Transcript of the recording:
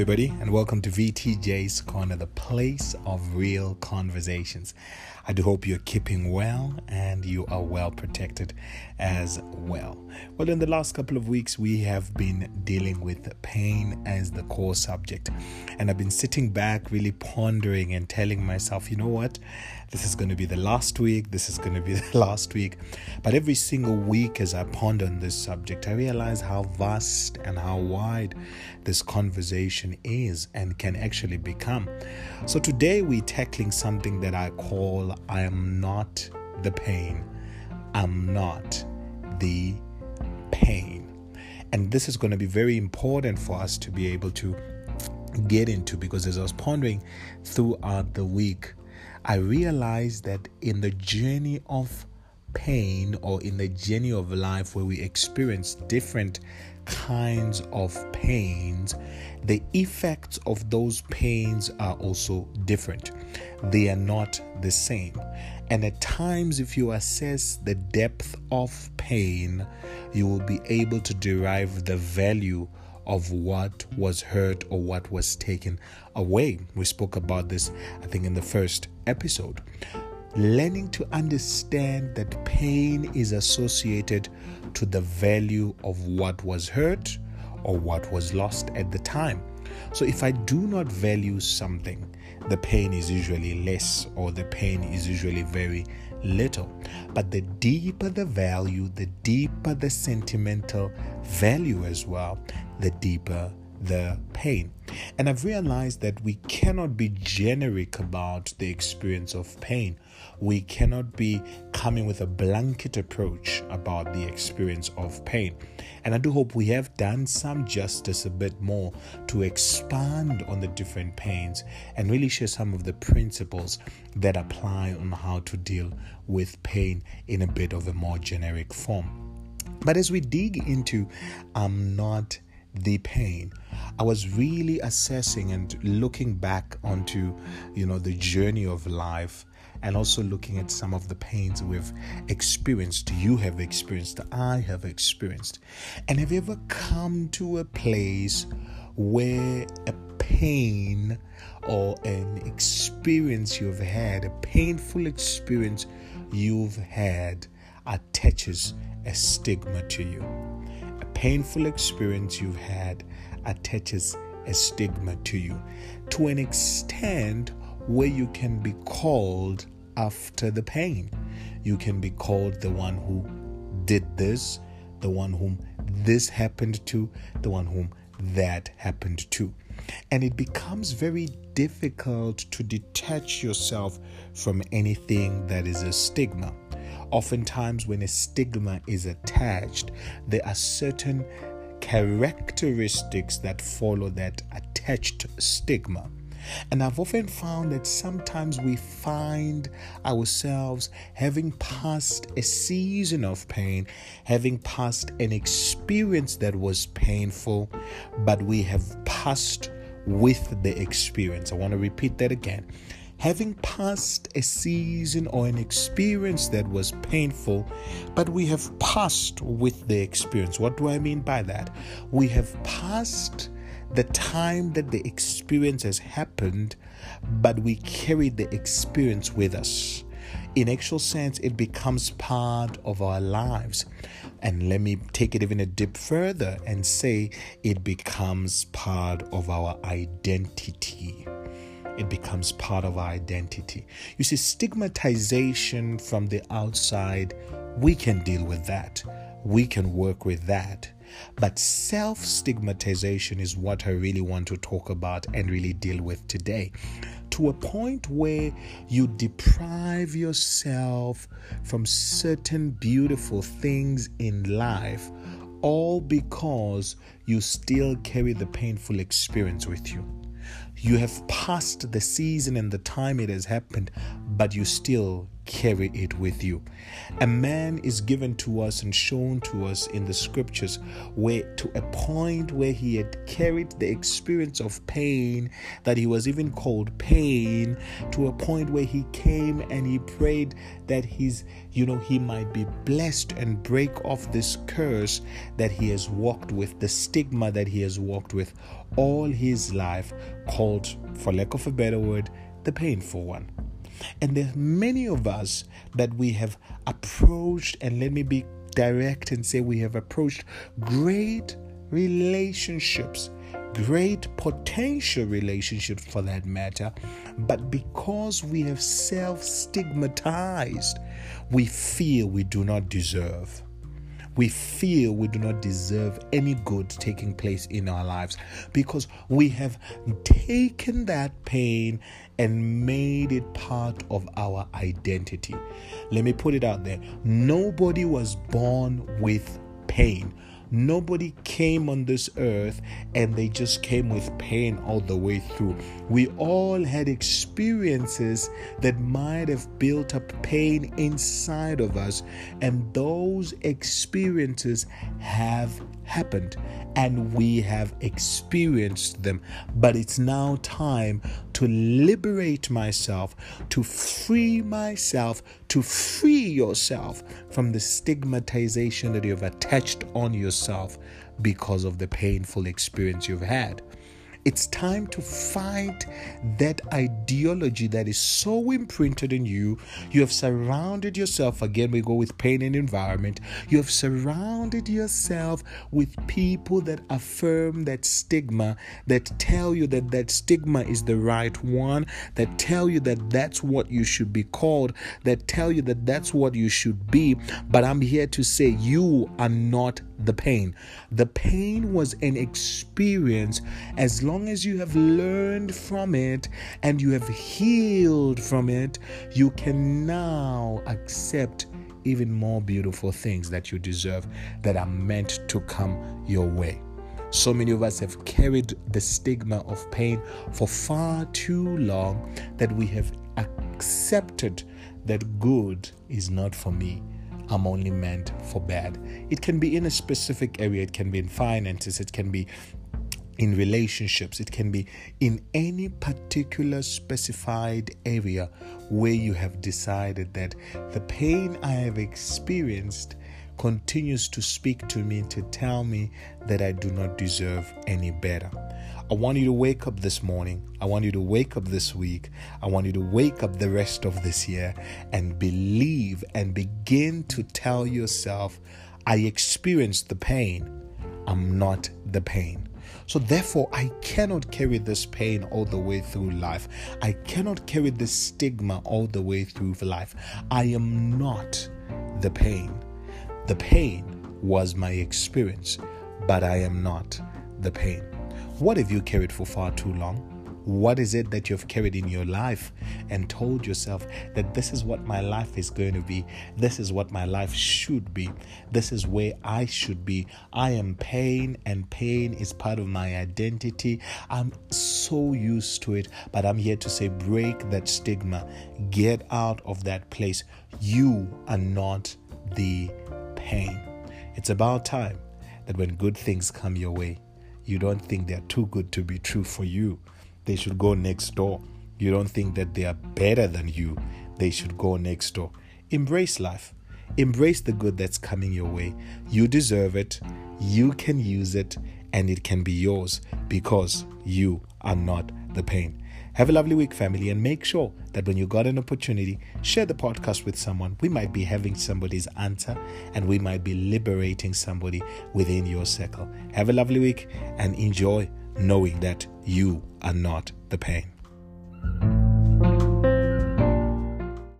everybody, and welcome to VTJ's Corner, the place of real conversations. I do hope you're keeping well and you are well protected as well. Well, in the last couple of weeks, we have been dealing with pain as the core subject, and I've been sitting back, really pondering and telling myself, you know what? This is going to be the last week, this is going to be the last week. But every single week, as I ponder on this subject, I realize how vast and how wide this conversation is and can actually become. So today, we're tackling something that I call I am not the pain. I'm not the pain. And this is going to be very important for us to be able to get into because as I was pondering throughout the week, I realized that in the journey of pain or in the journey of life where we experience different kinds of pains, the effects of those pains are also different. They are not the same. And at times, if you assess the depth of pain, you will be able to derive the value of what was hurt or what was taken away. We spoke about this, I think, in the first episode. Learning to understand that pain is associated to the value of what was hurt or what was lost at the time. So if I do not value something, the pain is usually less or the pain is usually very little. But the deeper the value, the deeper the sentimental value as well, the deeper the pain. And I've realized that we cannot be generic about the experience of pain. We cannot be coming with a blanket approach about the experience of pain. And I do hope we have done some justice a bit more to expand on the different pains and really share some of the principles that apply on how to deal with pain in a bit of a more generic form. But as we dig into I'm not the pain, I was really assessing and looking back onto, you know, the journey of life and also looking at some of the pains we've experienced, you have experienced, I have experienced. And have you ever come to a place where a pain or an experience you've had, a painful experience you've had, attaches a stigma to you? A painful experience you've had attaches a stigma to you to an extent where you can be called after the pain. You can be called the one who did this, the one whom this happened to, the one whom that happened to. And it becomes very difficult to detach yourself from anything that is a stigma. Oftentimes, when a stigma is attached, there are certain characteristics that follow that attached stigma. And I've often found that sometimes we find ourselves having passed a season of pain, having passed an experience that was painful, but we have passed with the experience. I want to repeat that again. Having passed a season or an experience that was painful, but we have passed with the experience. What do I mean by that? We have passed the time that the experience has happened, but we carry the experience with us. In actual sense, it becomes part of our lives. And let me take it even a dip further and say it becomes part of our identity. It becomes part of our identity. You see, stigmatization from the outside, we can deal with that. We can work with that but self stigmatization is what I really want to talk about and really deal with today. To a point where you deprive yourself from certain beautiful things in life, all because you still carry the painful experience with you. You have passed the season and the time it has happened, but you still carry it with you. A man is given to us and shown to us in the scriptures where to a point where he had carried the experience of pain that he was even called pain to a point where he came and he prayed that his you know he might be blessed and break off this curse that he has walked with the stigma that he has walked with all his life called for lack of a better word the painful one and there are many of us that we have approached, and let me be direct and say we have approached great relationships, great potential relationships for that matter, but because we have self stigmatized, we feel we do not deserve we feel we do not deserve any good taking place in our lives because we have taken that pain and made it part of our identity. Let me put it out there nobody was born with pain. Nobody came on this earth and they just came with pain all the way through. We all had experiences that might have built up pain inside of us, and those experiences have happened and we have experienced them. But it's now time to liberate myself, to free myself, to free yourself from the stigmatization that you've attached on yourself because of the painful experience you've had. It's time to fight that ideology that is so imprinted in you. You have surrounded yourself, again, we go with pain and environment. You have surrounded yourself with people that affirm that stigma, that tell you that that stigma is the right one, that tell you that that's what you should be called, that tell you that that's what you should be. But I'm here to say you are not the pain. The pain was an experience as long as you have learned from it and you have healed from it, you can now accept even more beautiful things that you deserve that are meant to come your way. So many of us have carried the stigma of pain for far too long that we have accepted that good is not for me I'm only meant for bad. It can be in a specific area, it can be in finances, it can be in relationships, it can be in any particular specified area where you have decided that the pain I have experienced continues to speak to me to tell me that I do not deserve any better. I want you to wake up this morning. I want you to wake up this week. I want you to wake up the rest of this year and believe and begin to tell yourself, I experienced the pain. I'm not the pain. So, therefore, I cannot carry this pain all the way through life. I cannot carry this stigma all the way through life. I am not the pain. The pain was my experience, but I am not the pain. What have you carried for far too long? What is it that you've carried in your life and told yourself that this is what my life is going to be? This is what my life should be. This is where I should be. I am pain, and pain is part of my identity. I'm so used to it, but I'm here to say break that stigma. Get out of that place. You are not the pain. It's about time that when good things come your way, you don't think they're too good to be true for you, they should go next door. You don't think that they are better than you, they should go next door. Embrace life. Embrace the good that's coming your way. You deserve it, you can use it, and it can be yours because you are not the pain. Have a lovely week, family, and make sure that when you got an opportunity, share the podcast with someone. We might be having somebody's answer and we might be liberating somebody within your circle. Have a lovely week and enjoy knowing that you are not the pain.